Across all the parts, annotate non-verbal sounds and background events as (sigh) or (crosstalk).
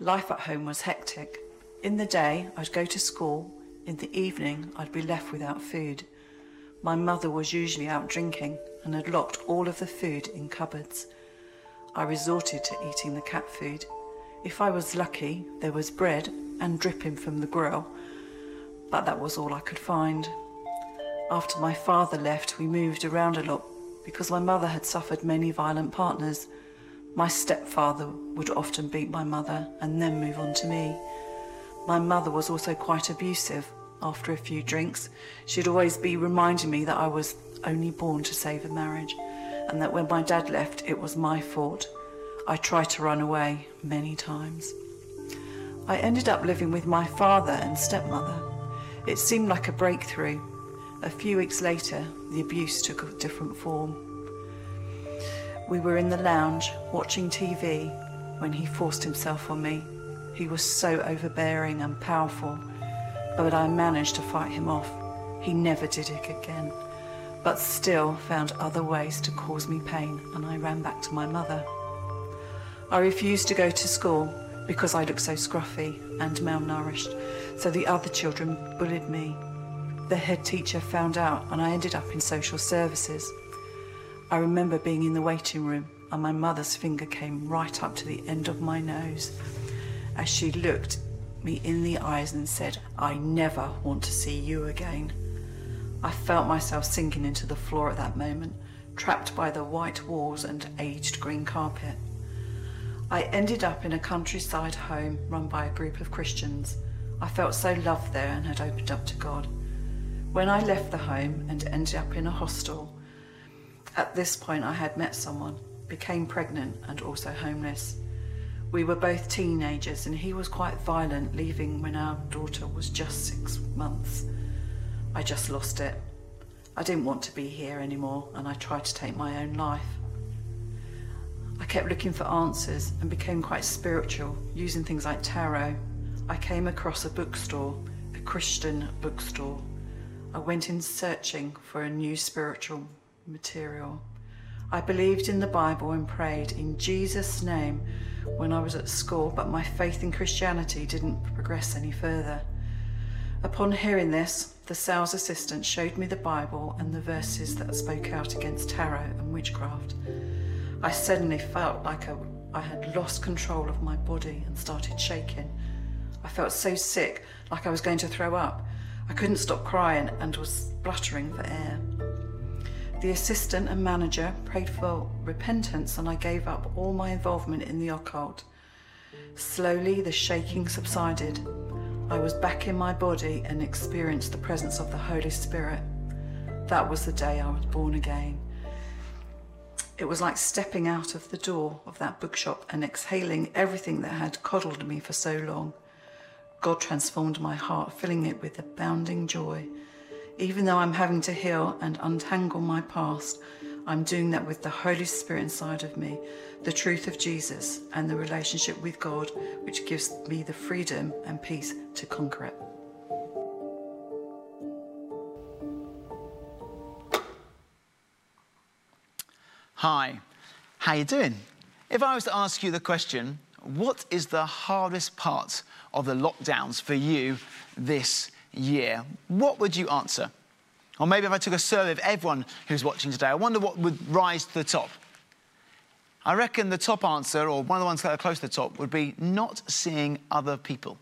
Life at home was hectic. In the day, I'd go to school. In the evening, I'd be left without food. My mother was usually out drinking and had locked all of the food in cupboards. I resorted to eating the cat food. If I was lucky, there was bread and dripping from the grill, but that was all I could find. After my father left, we moved around a lot because my mother had suffered many violent partners. My stepfather would often beat my mother and then move on to me. My mother was also quite abusive. After a few drinks, she'd always be reminding me that I was only born to save a marriage and that when my dad left, it was my fault. I tried to run away many times. I ended up living with my father and stepmother. It seemed like a breakthrough. A few weeks later, the abuse took a different form. We were in the lounge watching TV when he forced himself on me. He was so overbearing and powerful, but I managed to fight him off. He never did it again, but still found other ways to cause me pain, and I ran back to my mother. I refused to go to school because I looked so scruffy and malnourished, so the other children bullied me. The head teacher found out, and I ended up in social services. I remember being in the waiting room and my mother's finger came right up to the end of my nose as she looked me in the eyes and said, I never want to see you again. I felt myself sinking into the floor at that moment, trapped by the white walls and aged green carpet. I ended up in a countryside home run by a group of Christians. I felt so loved there and had opened up to God. When I left the home and ended up in a hostel, at this point, I had met someone, became pregnant, and also homeless. We were both teenagers, and he was quite violent, leaving when our daughter was just six months. I just lost it. I didn't want to be here anymore, and I tried to take my own life. I kept looking for answers and became quite spiritual, using things like tarot. I came across a bookstore, a Christian bookstore. I went in searching for a new spiritual material. I believed in the Bible and prayed in Jesus' name when I was at school, but my faith in Christianity didn't progress any further. Upon hearing this, the sales assistant showed me the Bible and the verses that spoke out against tarot and witchcraft. I suddenly felt like I, I had lost control of my body and started shaking. I felt so sick, like I was going to throw up. I couldn't stop crying and was spluttering for air. The assistant and manager prayed for repentance, and I gave up all my involvement in the occult. Slowly, the shaking subsided. I was back in my body and experienced the presence of the Holy Spirit. That was the day I was born again. It was like stepping out of the door of that bookshop and exhaling everything that had coddled me for so long. God transformed my heart, filling it with abounding joy. Even though I'm having to heal and untangle my past, I'm doing that with the Holy Spirit inside of me, the truth of Jesus, and the relationship with God, which gives me the freedom and peace to conquer it. Hi, how you doing? If I was to ask you the question, what is the hardest part of the lockdowns for you this year, what would you answer? Or maybe if I took a survey of everyone who's watching today, I wonder what would rise to the top. I reckon the top answer, or one of the ones that are close to the top, would be not seeing other people.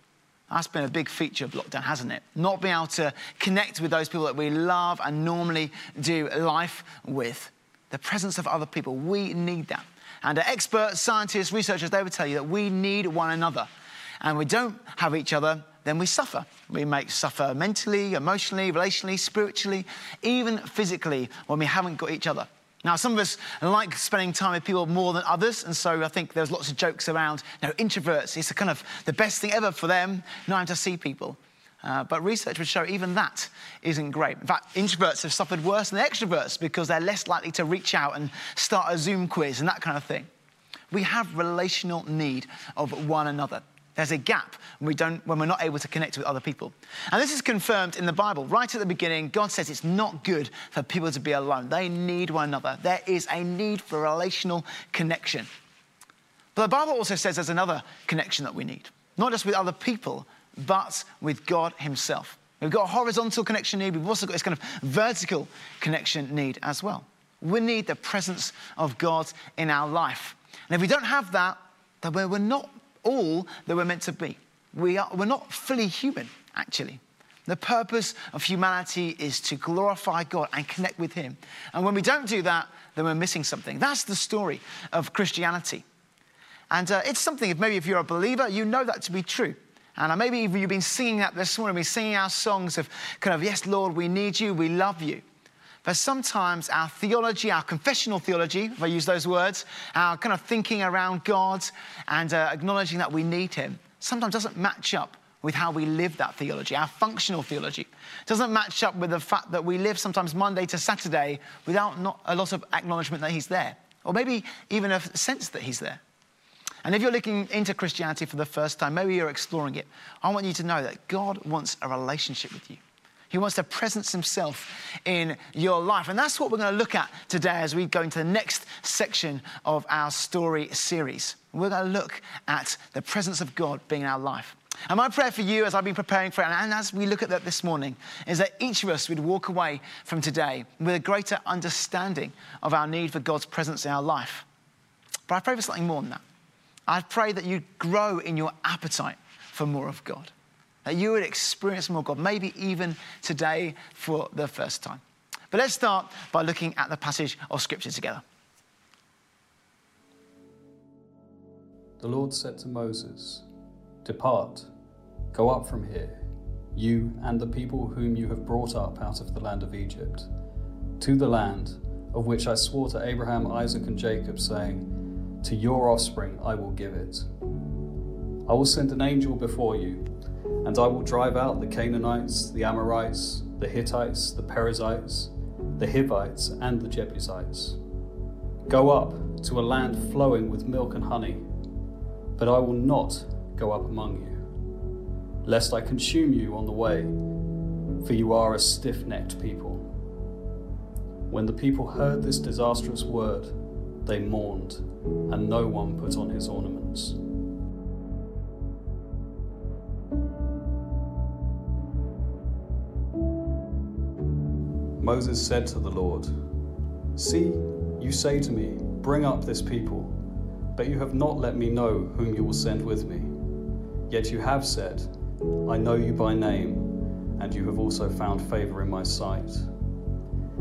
That's been a big feature of lockdown, hasn't it? Not being able to connect with those people that we love and normally do life with. The presence of other people, we need that. And experts, scientists, researchers, they would tell you that we need one another. And we don't have each other, then we suffer. We may suffer mentally, emotionally, relationally, spiritually, even physically when we haven't got each other. Now, some of us like spending time with people more than others, and so I think there's lots of jokes around, you know, introverts, it's kind of the best thing ever for them, not to see people. Uh, but research would show even that isn't great. In fact, introverts have suffered worse than extroverts because they're less likely to reach out and start a Zoom quiz and that kind of thing. We have relational need of one another. There's a gap when, we don't, when we're not able to connect with other people. And this is confirmed in the Bible. Right at the beginning, God says it's not good for people to be alone. They need one another. There is a need for relational connection. But the Bible also says there's another connection that we need, not just with other people, but with God Himself. We've got a horizontal connection need, we've also got this kind of vertical connection need as well. We need the presence of God in our life. And if we don't have that, then we're not all that we're meant to be. We are, we're not fully human, actually. The purpose of humanity is to glorify God and connect with Him. And when we don't do that, then we're missing something. That's the story of Christianity. And uh, it's something, if maybe if you're a believer, you know that to be true. And maybe you've been singing that this morning, we're singing our songs of kind of, yes, Lord, we need you, we love you. But sometimes our theology, our confessional theology, if I use those words, our kind of thinking around God and uh, acknowledging that we need Him, sometimes doesn't match up with how we live that theology, our functional theology. doesn't match up with the fact that we live sometimes Monday to Saturday without not a lot of acknowledgement that He's there, or maybe even a sense that He's there. And if you're looking into Christianity for the first time, maybe you're exploring it, I want you to know that God wants a relationship with you. He wants to presence himself in your life. And that's what we're going to look at today as we go into the next section of our story series. We're going to look at the presence of God being in our life. And my prayer for you as I've been preparing for it, and as we look at that this morning, is that each of us would walk away from today with a greater understanding of our need for God's presence in our life. But I pray for something more than that. I pray that you grow in your appetite for more of God, that you would experience more God, maybe even today for the first time. But let's start by looking at the passage of Scripture together. The Lord said to Moses, Depart, go up from here, you and the people whom you have brought up out of the land of Egypt, to the land of which I swore to Abraham, Isaac, and Jacob, saying, to your offspring I will give it. I will send an angel before you, and I will drive out the Canaanites, the Amorites, the Hittites, the Perizzites, the Hivites, and the Jebusites. Go up to a land flowing with milk and honey, but I will not go up among you, lest I consume you on the way, for you are a stiff necked people. When the people heard this disastrous word, they mourned, and no one put on his ornaments. Moses said to the Lord, See, you say to me, Bring up this people, but you have not let me know whom you will send with me. Yet you have said, I know you by name, and you have also found favor in my sight.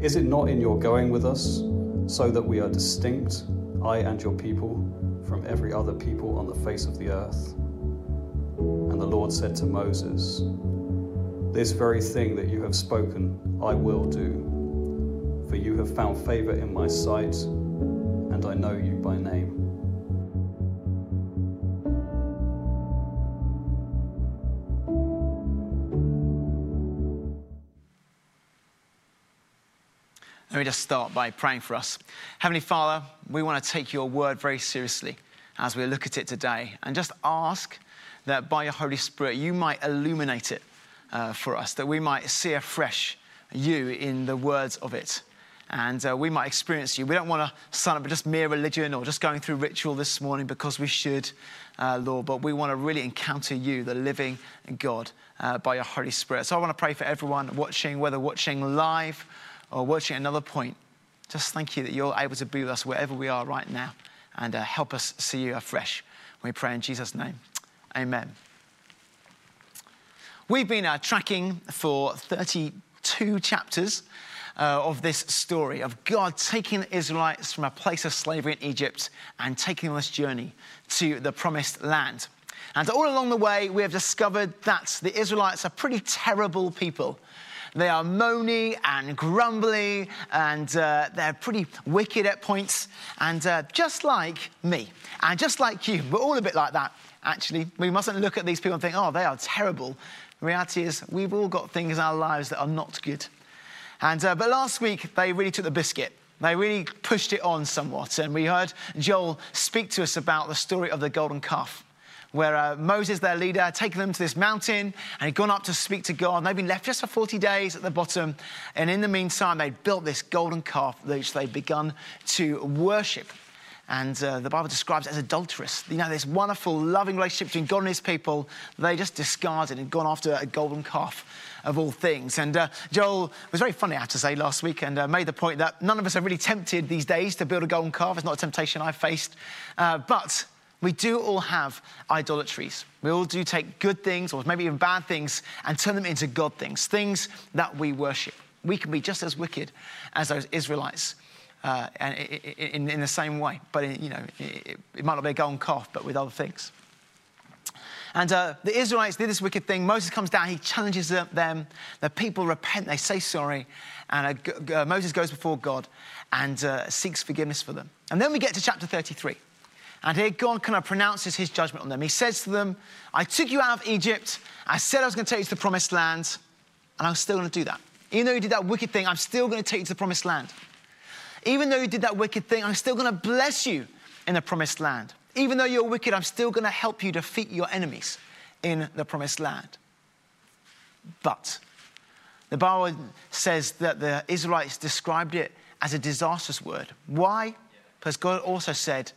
Is it not in your going with us, so that we are distinct, I and your people, from every other people on the face of the earth? And the Lord said to Moses, This very thing that you have spoken, I will do, for you have found favor in my sight, and I know you by name. Let me just start by praying for us. Heavenly Father, we want to take your word very seriously as we look at it today and just ask that by your Holy Spirit you might illuminate it uh, for us, that we might see afresh you in the words of it. And uh, we might experience you. We don't want to sign up for just mere religion or just going through ritual this morning because we should, uh, Lord, but we want to really encounter you, the living God, uh, by your Holy Spirit. So I want to pray for everyone watching, whether watching live or watching another point, just thank you that you're able to be with us wherever we are right now and uh, help us see you afresh. We pray in Jesus' name. Amen. We've been uh, tracking for 32 chapters uh, of this story of God taking the Israelites from a place of slavery in Egypt and taking them this journey to the promised land. And all along the way, we have discovered that the Israelites are pretty terrible people. They are moany and grumbly, and uh, they're pretty wicked at points. And uh, just like me, and just like you, we're all a bit like that, actually. We mustn't look at these people and think, oh, they are terrible. The reality is, we've all got things in our lives that are not good. And, uh, but last week, they really took the biscuit. They really pushed it on somewhat. And we heard Joel speak to us about the story of the golden calf where uh, Moses, their leader, had taken them to this mountain and he'd gone up to speak to God. And they'd been left just for 40 days at the bottom. And in the meantime, they'd built this golden calf which they'd begun to worship. And uh, the Bible describes it as adulterous. You know, this wonderful, loving relationship between God and his people, they just discarded and gone after a golden calf of all things. And uh, Joel was very funny, I have to say, last week and uh, made the point that none of us are really tempted these days to build a golden calf. It's not a temptation I've faced. Uh, but we do all have idolatries. We all do take good things, or maybe even bad things, and turn them into God things, things that we worship. We can be just as wicked as those Israelites. Uh, and in, in, the same way, but in, you know, it, it, might not be a golden calf, but with other things. And uh, the Israelites did this wicked thing. Moses comes down, he challenges them. The people repent, they say sorry, and uh, Moses goes before God and uh, seeks forgiveness for them. And then we get to chapter 33. And here God kind of pronounces his judgment on them. He says to them, I took you out of Egypt. I said I was going to take you to the promised land, and I'm still going to do that. Even though you did that wicked thing, I'm still going to take you to the promised land. Even though you did that wicked thing, I'm still going to bless you in the promised land. Even though you're wicked, I'm still going to help you defeat your enemies in the promised land. But the Bible says that the Israelites described it as a disastrous word. Why? Because God also said,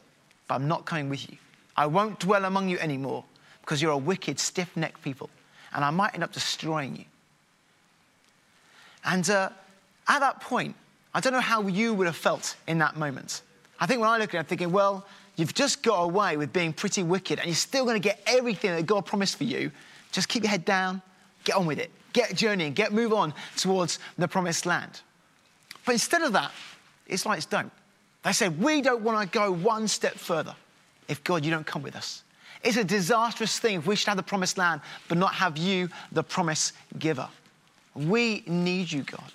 but I'm not coming with you. I won't dwell among you anymore because you're a wicked, stiff necked people, and I might end up destroying you. And uh, at that point, I don't know how you would have felt in that moment. I think when I look at it, I'm thinking, well, you've just got away with being pretty wicked, and you're still going to get everything that God promised for you. Just keep your head down, get on with it, get journeying, get move on towards the promised land. But instead of that, it's Israelites don't. They said, We don't want to go one step further if God, you don't come with us. It's a disastrous thing if we should have the promised land, but not have you, the promise giver. We need you, God.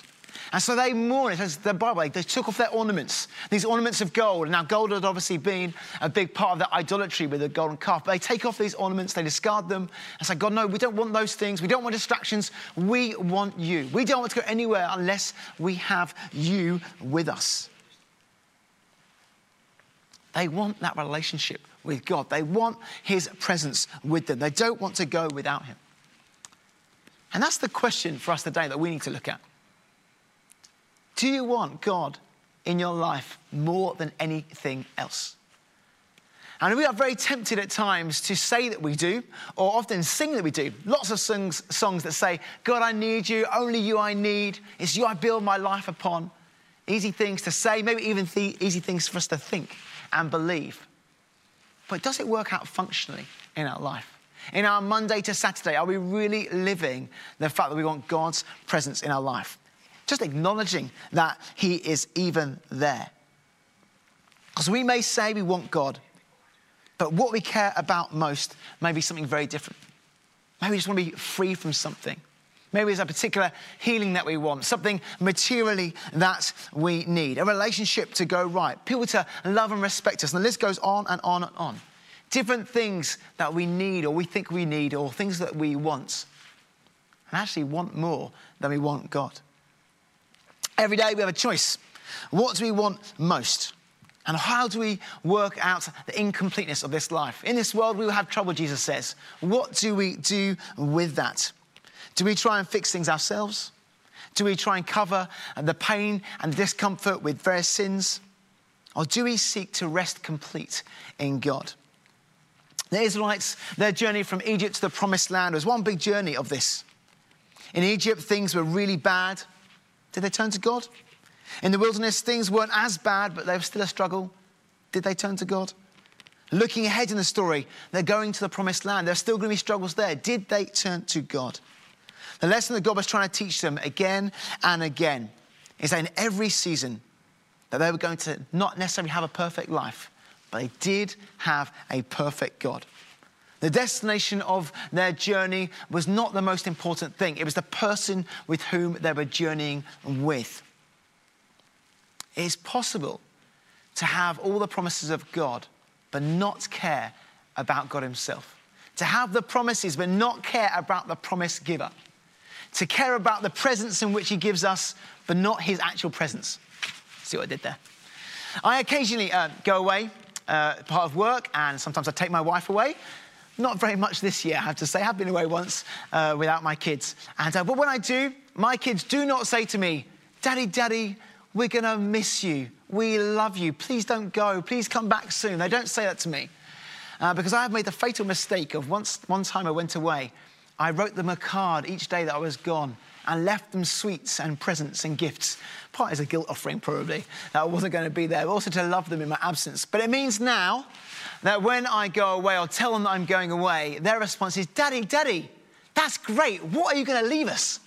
And so they mourn. It says the Bible, they took off their ornaments, these ornaments of gold. Now, gold had obviously been a big part of the idolatry with the golden calf. But they take off these ornaments, they discard them, and say, God, no, we don't want those things. We don't want distractions. We want you. We don't want to go anywhere unless we have you with us. They want that relationship with God. They want His presence with them. They don't want to go without Him. And that's the question for us today that we need to look at. Do you want God in your life more than anything else? And we are very tempted at times to say that we do, or often sing that we do. Lots of songs, songs that say, God, I need you, only you I need, it's you I build my life upon. Easy things to say, maybe even th- easy things for us to think and believe. But does it work out functionally in our life? In our Monday to Saturday, are we really living the fact that we want God's presence in our life? Just acknowledging that He is even there. Because we may say we want God, but what we care about most may be something very different. Maybe we just want to be free from something. Maybe it's a particular healing that we want, something materially that we need, a relationship to go right, people to love and respect us. And the list goes on and on and on. Different things that we need or we think we need or things that we want. And actually want more than we want God. Every day we have a choice. What do we want most? And how do we work out the incompleteness of this life? In this world, we will have trouble, Jesus says. What do we do with that? Do we try and fix things ourselves? Do we try and cover the pain and discomfort with various sins? Or do we seek to rest complete in God? The Israelites, their journey from Egypt to the promised land was one big journey of this. In Egypt, things were really bad. Did they turn to God? In the wilderness, things weren't as bad, but they were still a struggle. Did they turn to God? Looking ahead in the story, they're going to the promised land. There's still going to be struggles there. Did they turn to God? The lesson that God was trying to teach them again and again is that in every season that they were going to not necessarily have a perfect life, but they did have a perfect God. The destination of their journey was not the most important thing, it was the person with whom they were journeying with. It is possible to have all the promises of God, but not care about God Himself. To have the promises, but not care about the promise giver. To care about the presents in which He gives us, but not His actual presence. See what I did there? I occasionally uh, go away, uh, part of work, and sometimes I take my wife away. Not very much this year, I have to say. I've been away once uh, without my kids. And, uh, but when I do, my kids do not say to me, Daddy, Daddy, we're going to miss you. We love you. Please don't go. Please come back soon. They don't say that to me. Uh, because I have made the fatal mistake of once, one time I went away, I wrote them a card each day that I was gone and left them sweets and presents and gifts. Part as a guilt offering, probably, that I wasn't going to be there, but also to love them in my absence. But it means now that when I go away or tell them that I'm going away, their response is, Daddy, Daddy, that's great. What are you going to leave us?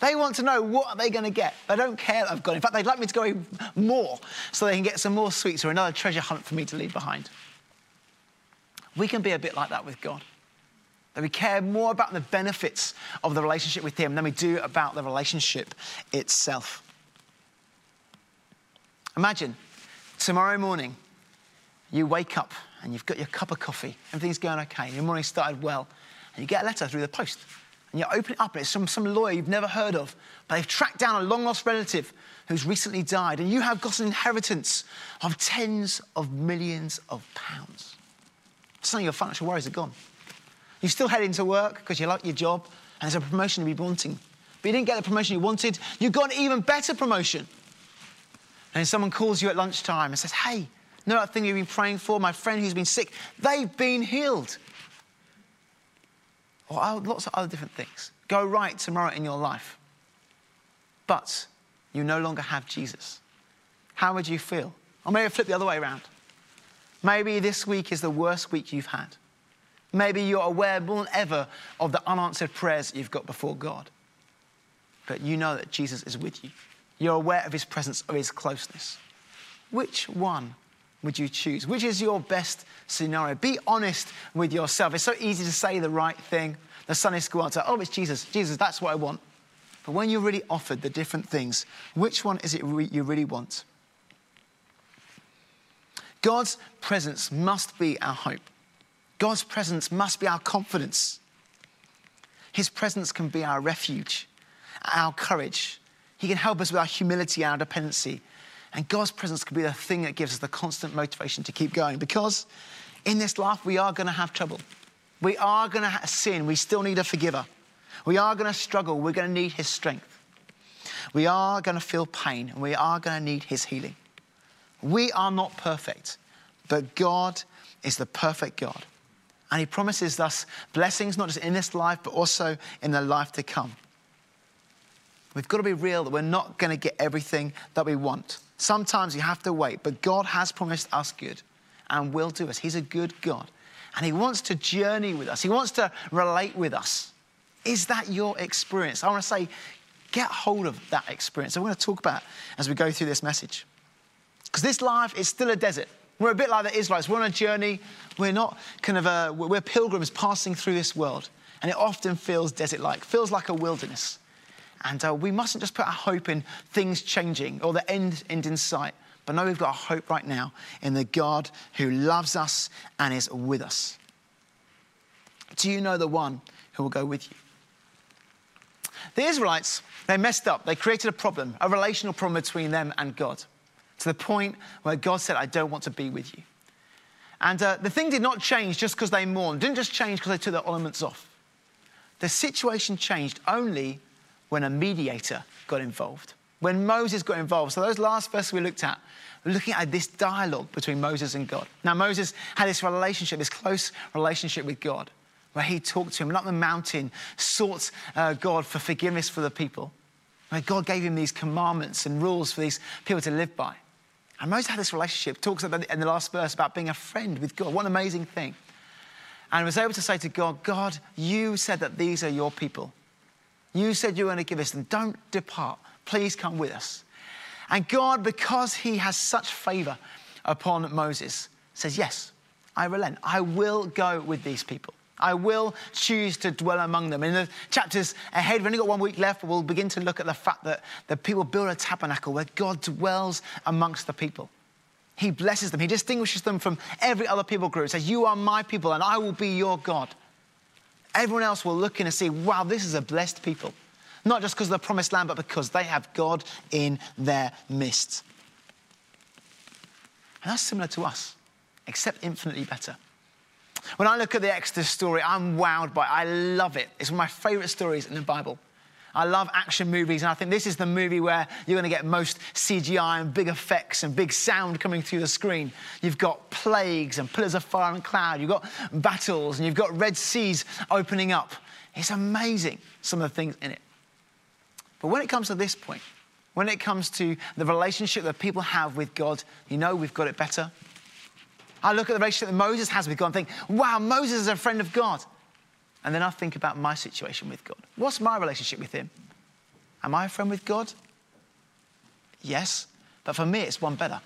They want to know what are they going to get. They don't care that I've gone. In fact, they'd like me to go more so they can get some more sweets or another treasure hunt for me to leave behind. We can be a bit like that with God. That we care more about the benefits of the relationship with Him than we do about the relationship itself. Imagine tomorrow morning you wake up and you've got your cup of coffee, everything's going okay, your morning started well, and you get a letter through the post and you open it up, and it's from some lawyer you've never heard of, but they've tracked down a long lost relative who's recently died, and you have got an inheritance of tens of millions of pounds. Suddenly your financial worries are gone. You're still heading to work because you like your job, and there's a promotion to be wanting. But you didn't get the promotion you wanted, you got an even better promotion. And someone calls you at lunchtime and says, Hey, know that thing you've been praying for? My friend who's been sick, they've been healed or oh, lots of other different things go right tomorrow in your life, but you no longer have Jesus, how would you feel? Or maybe flip the other way around. Maybe this week is the worst week you've had. Maybe you're aware more than ever of the unanswered prayers you've got before God. But you know that Jesus is with you. You're aware of his presence, of his closeness. Which one would you choose? Which is your best scenario? Be honest with yourself. It's so easy to say the right thing. The Sunday school answer, oh, it's Jesus. Jesus, that's what I want. But when you're really offered the different things, which one is it you really want? God's presence must be our hope. God's presence must be our confidence. His presence can be our refuge, our courage. He can help us with our humility our dependency. And God's presence can be the thing that gives us the constant motivation to keep going because in this life we are going to have trouble. We are going to sin. We still need a forgiver. We are going to struggle. We're going to need his strength. We are going to feel pain and we are going to need his healing. We are not perfect, but God is the perfect God. And he promises us blessings not just in this life, but also in the life to come. We've got to be real that we're not going to get everything that we want. Sometimes you have to wait, but God has promised us good and will do us. He's a good God. And He wants to journey with us, He wants to relate with us. Is that your experience? I want to say, get hold of that experience. I'm going to talk about as we go through this message. Because this life is still a desert. We're a bit like the Israelites. We're on a journey. We're not kind of a, we're pilgrims passing through this world. And it often feels desert like, feels like a wilderness. And uh, we mustn't just put our hope in things changing or the end, end in sight. But no, we've got a hope right now in the God who loves us and is with us. Do you know the one who will go with you? The Israelites, they messed up. They created a problem, a relational problem between them and God, to the point where God said, I don't want to be with you. And uh, the thing did not change just because they mourned, it didn't just change because they took their ornaments off. The situation changed only when a mediator got involved, when Moses got involved. So, those last verses we looked at, we're looking at this dialogue between Moses and God. Now, Moses had this relationship, this close relationship with God, where he talked to him, up the mountain, sought uh, God for forgiveness for the people. Where God gave him these commandments and rules for these people to live by. And Moses had this relationship, talks about in the last verse about being a friend with God. What an amazing thing. And was able to say to God, God, you said that these are your people. You said you were going to give us them. Don't depart. Please come with us. And God, because he has such favor upon Moses, says, Yes, I relent. I will go with these people. I will choose to dwell among them. In the chapters ahead, we've only got one week left, we'll begin to look at the fact that the people build a tabernacle where God dwells amongst the people. He blesses them, He distinguishes them from every other people group. He says, You are my people, and I will be your God. Everyone else will look in and see, Wow, this is a blessed people. Not just because of the promised land, but because they have God in their midst. And that's similar to us, except infinitely better. When I look at the Exodus story, I'm wowed by it. I love it. It's one of my favorite stories in the Bible. I love action movies, and I think this is the movie where you're going to get most CGI and big effects and big sound coming through the screen. You've got plagues and pillars of fire and cloud, you've got battles, and you've got Red Seas opening up. It's amazing, some of the things in it. But when it comes to this point, when it comes to the relationship that people have with God, you know we've got it better. I look at the relationship that Moses has with God and think, wow, Moses is a friend of God. And then I think about my situation with God. What's my relationship with Him? Am I a friend with God? Yes, but for me, it's one better.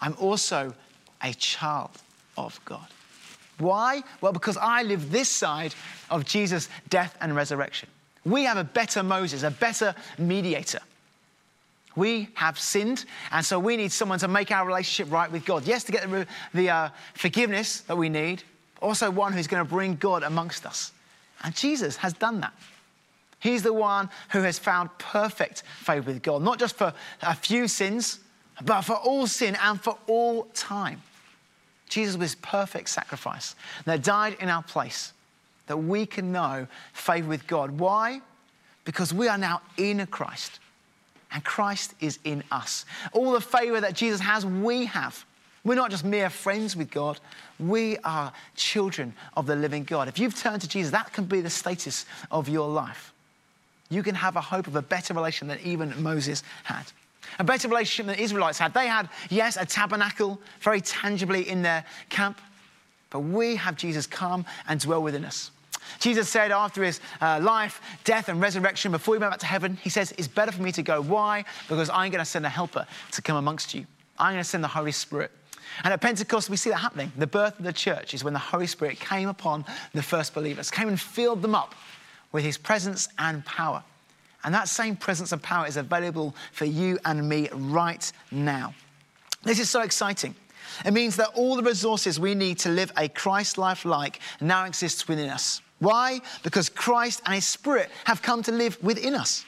I'm also a child of God. Why? Well, because I live this side of Jesus' death and resurrection. We have a better Moses, a better mediator. We have sinned, and so we need someone to make our relationship right with God. Yes, to get the, the uh, forgiveness that we need, also one who's going to bring God amongst us. And Jesus has done that. He's the one who has found perfect favor with God, not just for a few sins, but for all sin and for all time. Jesus was perfect sacrifice that died in our place that we can know favor with God. Why? Because we are now in Christ and Christ is in us. All the favor that Jesus has, we have. We're not just mere friends with God, we are children of the living God. If you've turned to Jesus, that can be the status of your life. You can have a hope of a better relation than even Moses had. A better relationship than the Israelites had. They had, yes, a tabernacle very tangibly in their camp, but we have Jesus come and dwell within us. Jesus said after his uh, life, death, and resurrection, before he went back to heaven, he says, It's better for me to go. Why? Because I'm going to send a helper to come amongst you. I'm going to send the Holy Spirit. And at Pentecost, we see that happening. The birth of the church is when the Holy Spirit came upon the first believers, came and filled them up with his presence and power. And that same presence and power is available for you and me right now. This is so exciting. It means that all the resources we need to live a Christ life like now exists within us. Why? Because Christ and his Spirit have come to live within us.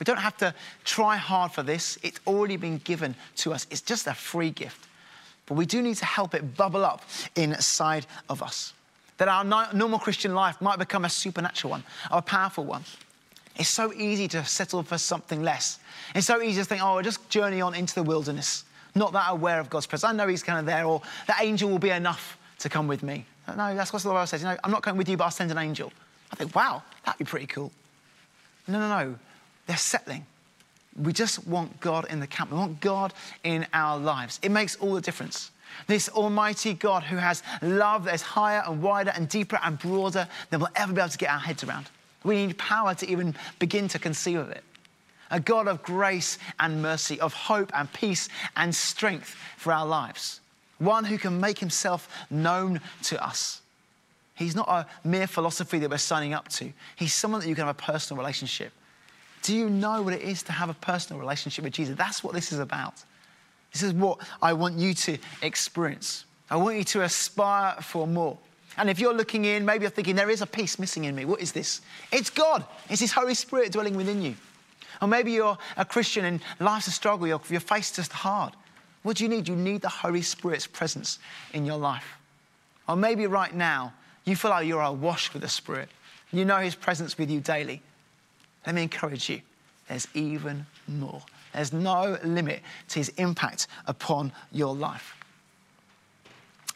We don't have to try hard for this. It's already been given to us. It's just a free gift. But we do need to help it bubble up inside of us. That our normal Christian life might become a supernatural one, a powerful one. It's so easy to settle for something less. It's so easy to think, oh, I'll just journey on into the wilderness, not that aware of God's presence. I know He's kind of there, or the angel will be enough to come with me. Uh, no, that's what the Bible says. You know, I'm not going with you, but I'll send an angel. I think, wow, that'd be pretty cool. No, no, no. They're settling. We just want God in the camp. We want God in our lives. It makes all the difference. This Almighty God who has love that is higher and wider and deeper and broader than we'll ever be able to get our heads around. We need power to even begin to conceive of it. A God of grace and mercy, of hope and peace and strength for our lives. One who can make himself known to us. He's not a mere philosophy that we're signing up to. He's someone that you can have a personal relationship do you know what it is to have a personal relationship with Jesus? That's what this is about. This is what I want you to experience. I want you to aspire for more. And if you're looking in, maybe you're thinking, there is a piece missing in me. What is this? It's God. It's His Holy Spirit dwelling within you. Or maybe you're a Christian and life's a struggle, your, your faith's just hard. What do you need? You need the Holy Spirit's presence in your life. Or maybe right now, you feel like you're awash with the Spirit. You know His presence with you daily. Let me encourage you there's even more. There's no limit to his impact upon your life.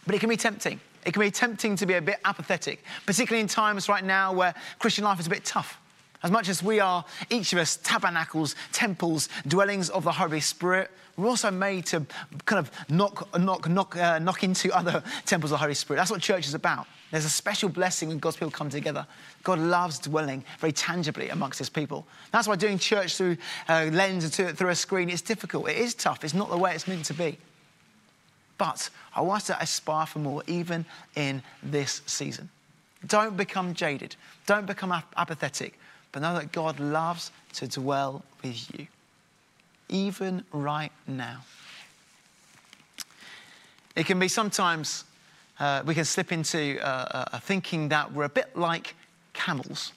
But it can be tempting. It can be tempting to be a bit apathetic, particularly in times right now where Christian life is a bit tough. As much as we are, each of us, tabernacles, temples, dwellings of the Holy Spirit, We're also made to kind of knock, knock, knock, uh, knock into (laughs) other temples of the Holy Spirit. That's what church is about. There's a special blessing when God's people come together. God loves dwelling very tangibly amongst his people. That's why doing church through a lens or through a screen is difficult. It is tough. It's not the way it's meant to be. But I want us to aspire for more, even in this season. Don't become jaded. Don't become ap- apathetic. But know that God loves to dwell with you even right now. It can be sometimes uh, we can slip into uh, uh, thinking that we're a bit like camels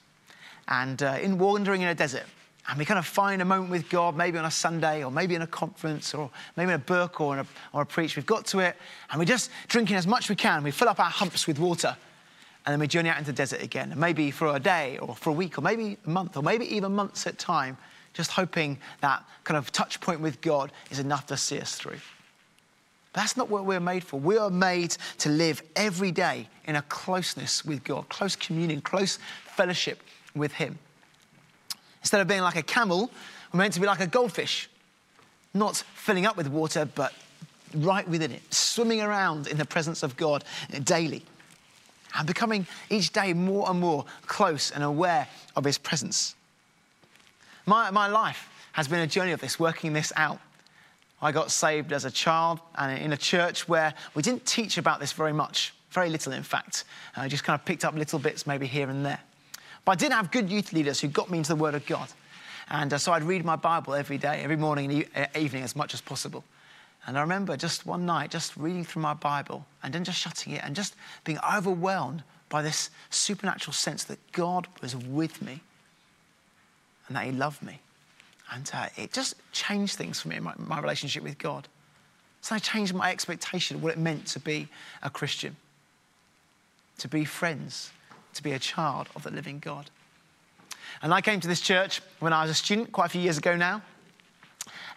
and uh, in wandering in a desert. And we kind of find a moment with God, maybe on a Sunday or maybe in a conference or maybe in a book or, in a, or a preach. We've got to it and we're just drinking as much as we can. We fill up our humps with water and then we journey out into the desert again. And maybe for a day or for a week or maybe a month or maybe even months at a time, just hoping that kind of touch point with God is enough to see us through. That's not what we're made for. We are made to live every day in a closeness with God, close communion, close fellowship with Him. Instead of being like a camel, we're meant to be like a goldfish, not filling up with water, but right within it, swimming around in the presence of God daily and becoming each day more and more close and aware of His presence. My, my life has been a journey of this, working this out. I got saved as a child and in a church where we didn't teach about this very much, very little, in fact. I just kind of picked up little bits maybe here and there. But I did have good youth leaders who got me into the Word of God. And uh, so I'd read my Bible every day, every morning and uh, evening as much as possible. And I remember just one night, just reading through my Bible and then just shutting it and just being overwhelmed by this supernatural sense that God was with me and that He loved me. And uh, it just changed things for me in my, my relationship with God. So I changed my expectation of what it meant to be a Christian, to be friends, to be a child of the living God. And I came to this church when I was a student, quite a few years ago now.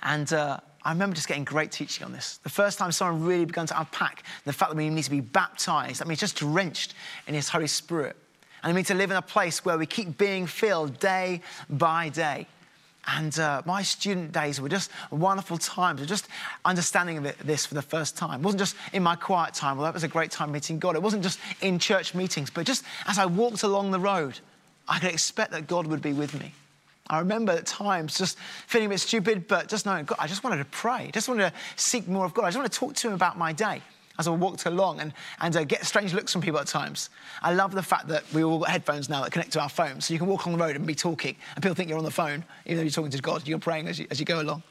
And uh, I remember just getting great teaching on this. The first time someone really began to unpack the fact that we need to be baptized, that means just drenched in His Holy Spirit. And it means to live in a place where we keep being filled day by day. And uh, my student days were just wonderful times of just understanding this for the first time. It wasn't just in my quiet time, although it was a great time meeting God. It wasn't just in church meetings, but just as I walked along the road, I could expect that God would be with me. I remember at times just feeling a bit stupid, but just knowing God, I just wanted to pray. I just wanted to seek more of God. I just wanted to talk to Him about my day as I walked along and, and uh, get strange looks from people at times. I love the fact that we all got headphones now that connect to our phones. So you can walk on the road and be talking, and people think you're on the phone, even though you're talking to God. You're praying as you, as you go along.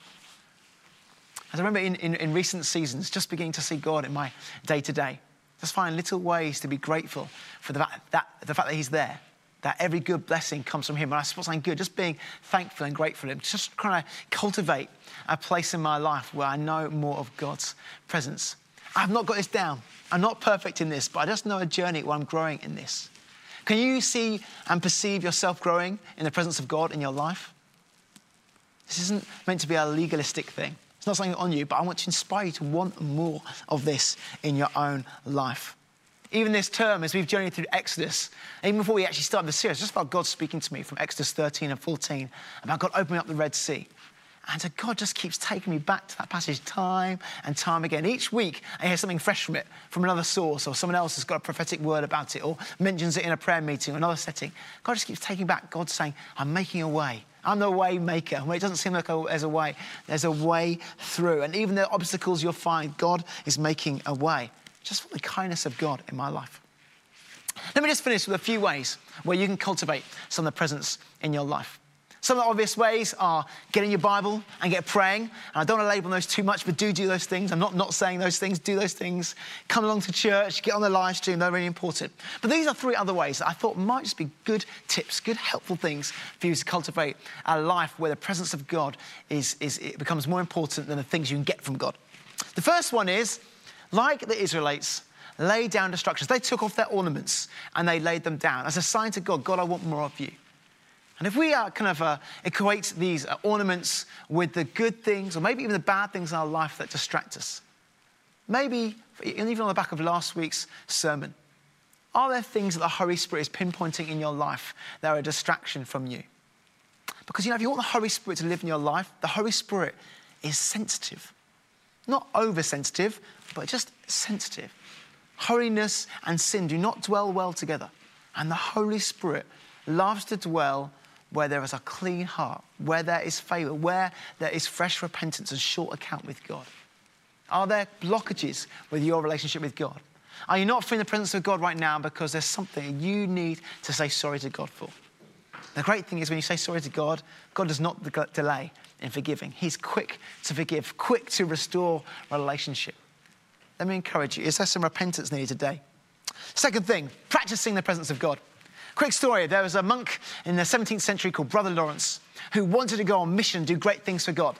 As I remember in, in, in recent seasons, just beginning to see God in my day to day, just find little ways to be grateful for the that, the fact that He's there, that every good blessing comes from Him. And I suppose I'm good, just being thankful and grateful and just trying to cultivate a place in my life where I know more of God's presence I've not got this down. I'm not perfect in this, but I just know a journey where I'm growing in this. Can you see and perceive yourself growing in the presence of God in your life? This isn't meant to be a legalistic thing. It's not something on you, but I want to inspire you to want more of this in your own life. Even this term, as we've journeyed through Exodus, even before we actually started the series, just about God speaking to me from Exodus 13 and 14, about God opening up the Red Sea. And so God just keeps taking me back to that passage time and time again. Each week, I hear something fresh from it, from another source, or someone else has got a prophetic word about it, or mentions it in a prayer meeting or another setting. God just keeps taking back. God saying, I'm making a way. I'm the way maker. When it doesn't seem like there's a way, there's a way through. And even the obstacles you'll find, God is making a way. Just for the kindness of God in my life. Let me just finish with a few ways where you can cultivate some of the presence in your life. Some of the obvious ways are getting your Bible and get praying. And I don't want to label those too much, but do do those things. I'm not not saying those things. Do those things. Come along to church. Get on the live stream. They're really important. But these are three other ways that I thought might just be good tips, good helpful things for you to cultivate a life where the presence of God is, is it becomes more important than the things you can get from God. The first one is, like the Israelites, lay down destructions. They took off their ornaments and they laid them down as a sign to God, God, I want more of you. And if we uh, kind of uh, equate these uh, ornaments with the good things, or maybe even the bad things in our life that distract us, maybe, even on the back of last week's sermon, are there things that the Holy Spirit is pinpointing in your life that are a distraction from you? Because, you know, if you want the Holy Spirit to live in your life, the Holy Spirit is sensitive. Not oversensitive, but just sensitive. Holiness and sin do not dwell well together. And the Holy Spirit loves to dwell where there is a clean heart, where there is favor, where there is fresh repentance and short account with God. Are there blockages with your relationship with God? Are you not feeling the presence of God right now because there's something you need to say sorry to God for? The great thing is when you say sorry to God, God does not delay in forgiving. He's quick to forgive, quick to restore relationship. Let me encourage you. Is there some repentance needed today? Second thing, practicing the presence of God. Quick story there was a monk in the 17th century called Brother Lawrence who wanted to go on mission and do great things for God.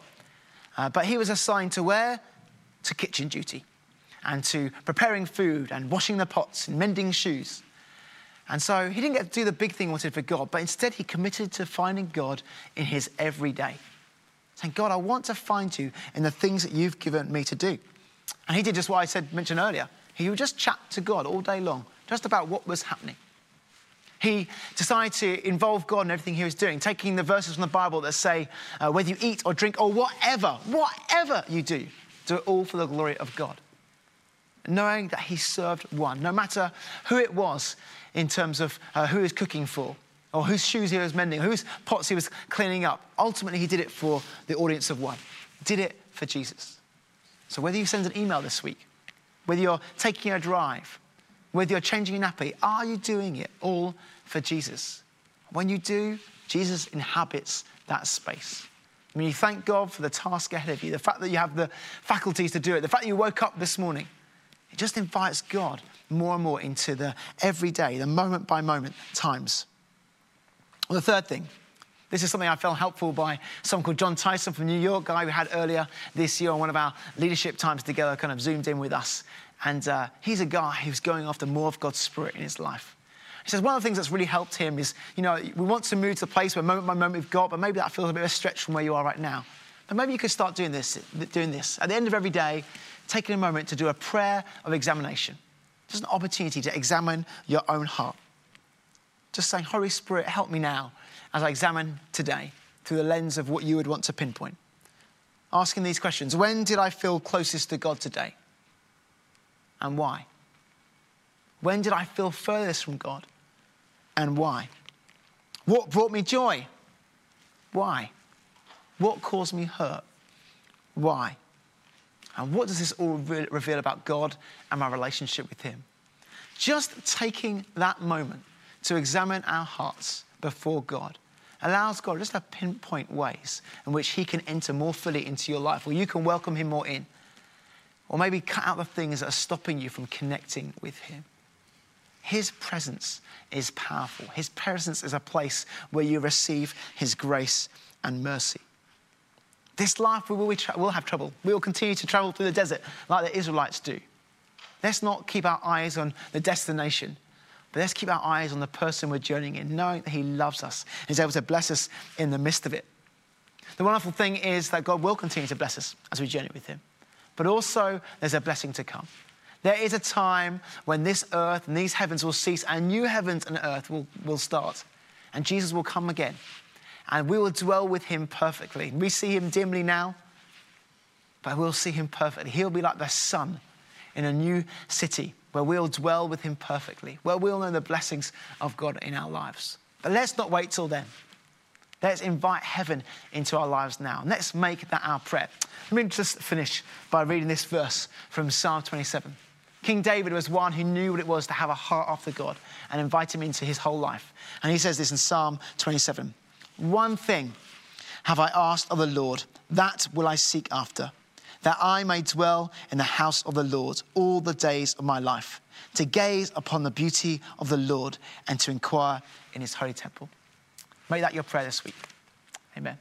Uh, but he was assigned to where? To kitchen duty and to preparing food and washing the pots and mending shoes. And so he didn't get to do the big thing he wanted for God, but instead he committed to finding God in his everyday. Saying, God, I want to find you in the things that you've given me to do. And he did just what I said, mentioned earlier. He would just chat to God all day long, just about what was happening. He decided to involve God in everything he was doing, taking the verses from the Bible that say, uh, whether you eat or drink or whatever, whatever you do, do it all for the glory of God. Knowing that he served one, no matter who it was in terms of uh, who he was cooking for, or whose shoes he was mending, or whose pots he was cleaning up. Ultimately, he did it for the audience of one, did it for Jesus. So whether you send an email this week, whether you're taking a drive, whether you're changing a nappy, are you doing it all for Jesus? When you do, Jesus inhabits that space. I mean, you thank God for the task ahead of you, the fact that you have the faculties to do it, the fact that you woke up this morning. It just invites God more and more into the everyday, the moment by moment times. Well, the third thing, this is something I felt helpful by someone called Jon Tyson from New York, guy we had earlier this year on one of our leadership times together, kind of zoomed in with us. And uh, he's a guy who's going after more of God's Spirit in his life. He says one of the things that's really helped him is, you know, we want to move to the place where moment by moment we've got, but maybe that feels a bit of a stretch from where you are right now. But maybe you could start doing this, doing this. At the end of every day, taking a moment to do a prayer of examination. Just an opportunity to examine your own heart. Just saying, Holy Spirit, help me now as I examine today through the lens of what you would want to pinpoint. Asking these questions When did I feel closest to God today? And why? When did I feel furthest from God? And why? What brought me joy? Why? What caused me hurt? Why? And what does this all reveal about God and my relationship with Him? Just taking that moment to examine our hearts before God allows God just to pinpoint ways in which He can enter more fully into your life, or you can welcome Him more in. Or maybe cut out the things that are stopping you from connecting with Him. His presence is powerful. His presence is a place where you receive His grace and mercy. This life, we will, tra- we'll have trouble. We will continue to travel through the desert like the Israelites do. Let's not keep our eyes on the destination, but let's keep our eyes on the person we're journeying in, knowing that He loves us and is able to bless us in the midst of it. The wonderful thing is that God will continue to bless us as we journey with Him, but also there's a blessing to come. There is a time when this earth and these heavens will cease and new heavens and earth will, will start, and Jesus will come again, and we will dwell with Him perfectly. We see Him dimly now, but we'll see Him perfectly. He'll be like the sun in a new city where we'll dwell with Him perfectly, where we'll know the blessings of God in our lives. But let's not wait till then. Let's invite heaven into our lives now. Let's make that our prayer. Let me just finish by reading this verse from Psalm 27. King David was one who knew what it was to have a heart after God and invite him into his whole life. And he says this in Psalm 27 One thing have I asked of the Lord, that will I seek after that I may dwell in the house of the Lord all the days of my life, to gaze upon the beauty of the Lord and to inquire in his holy temple. Make that your prayer this week. Amen.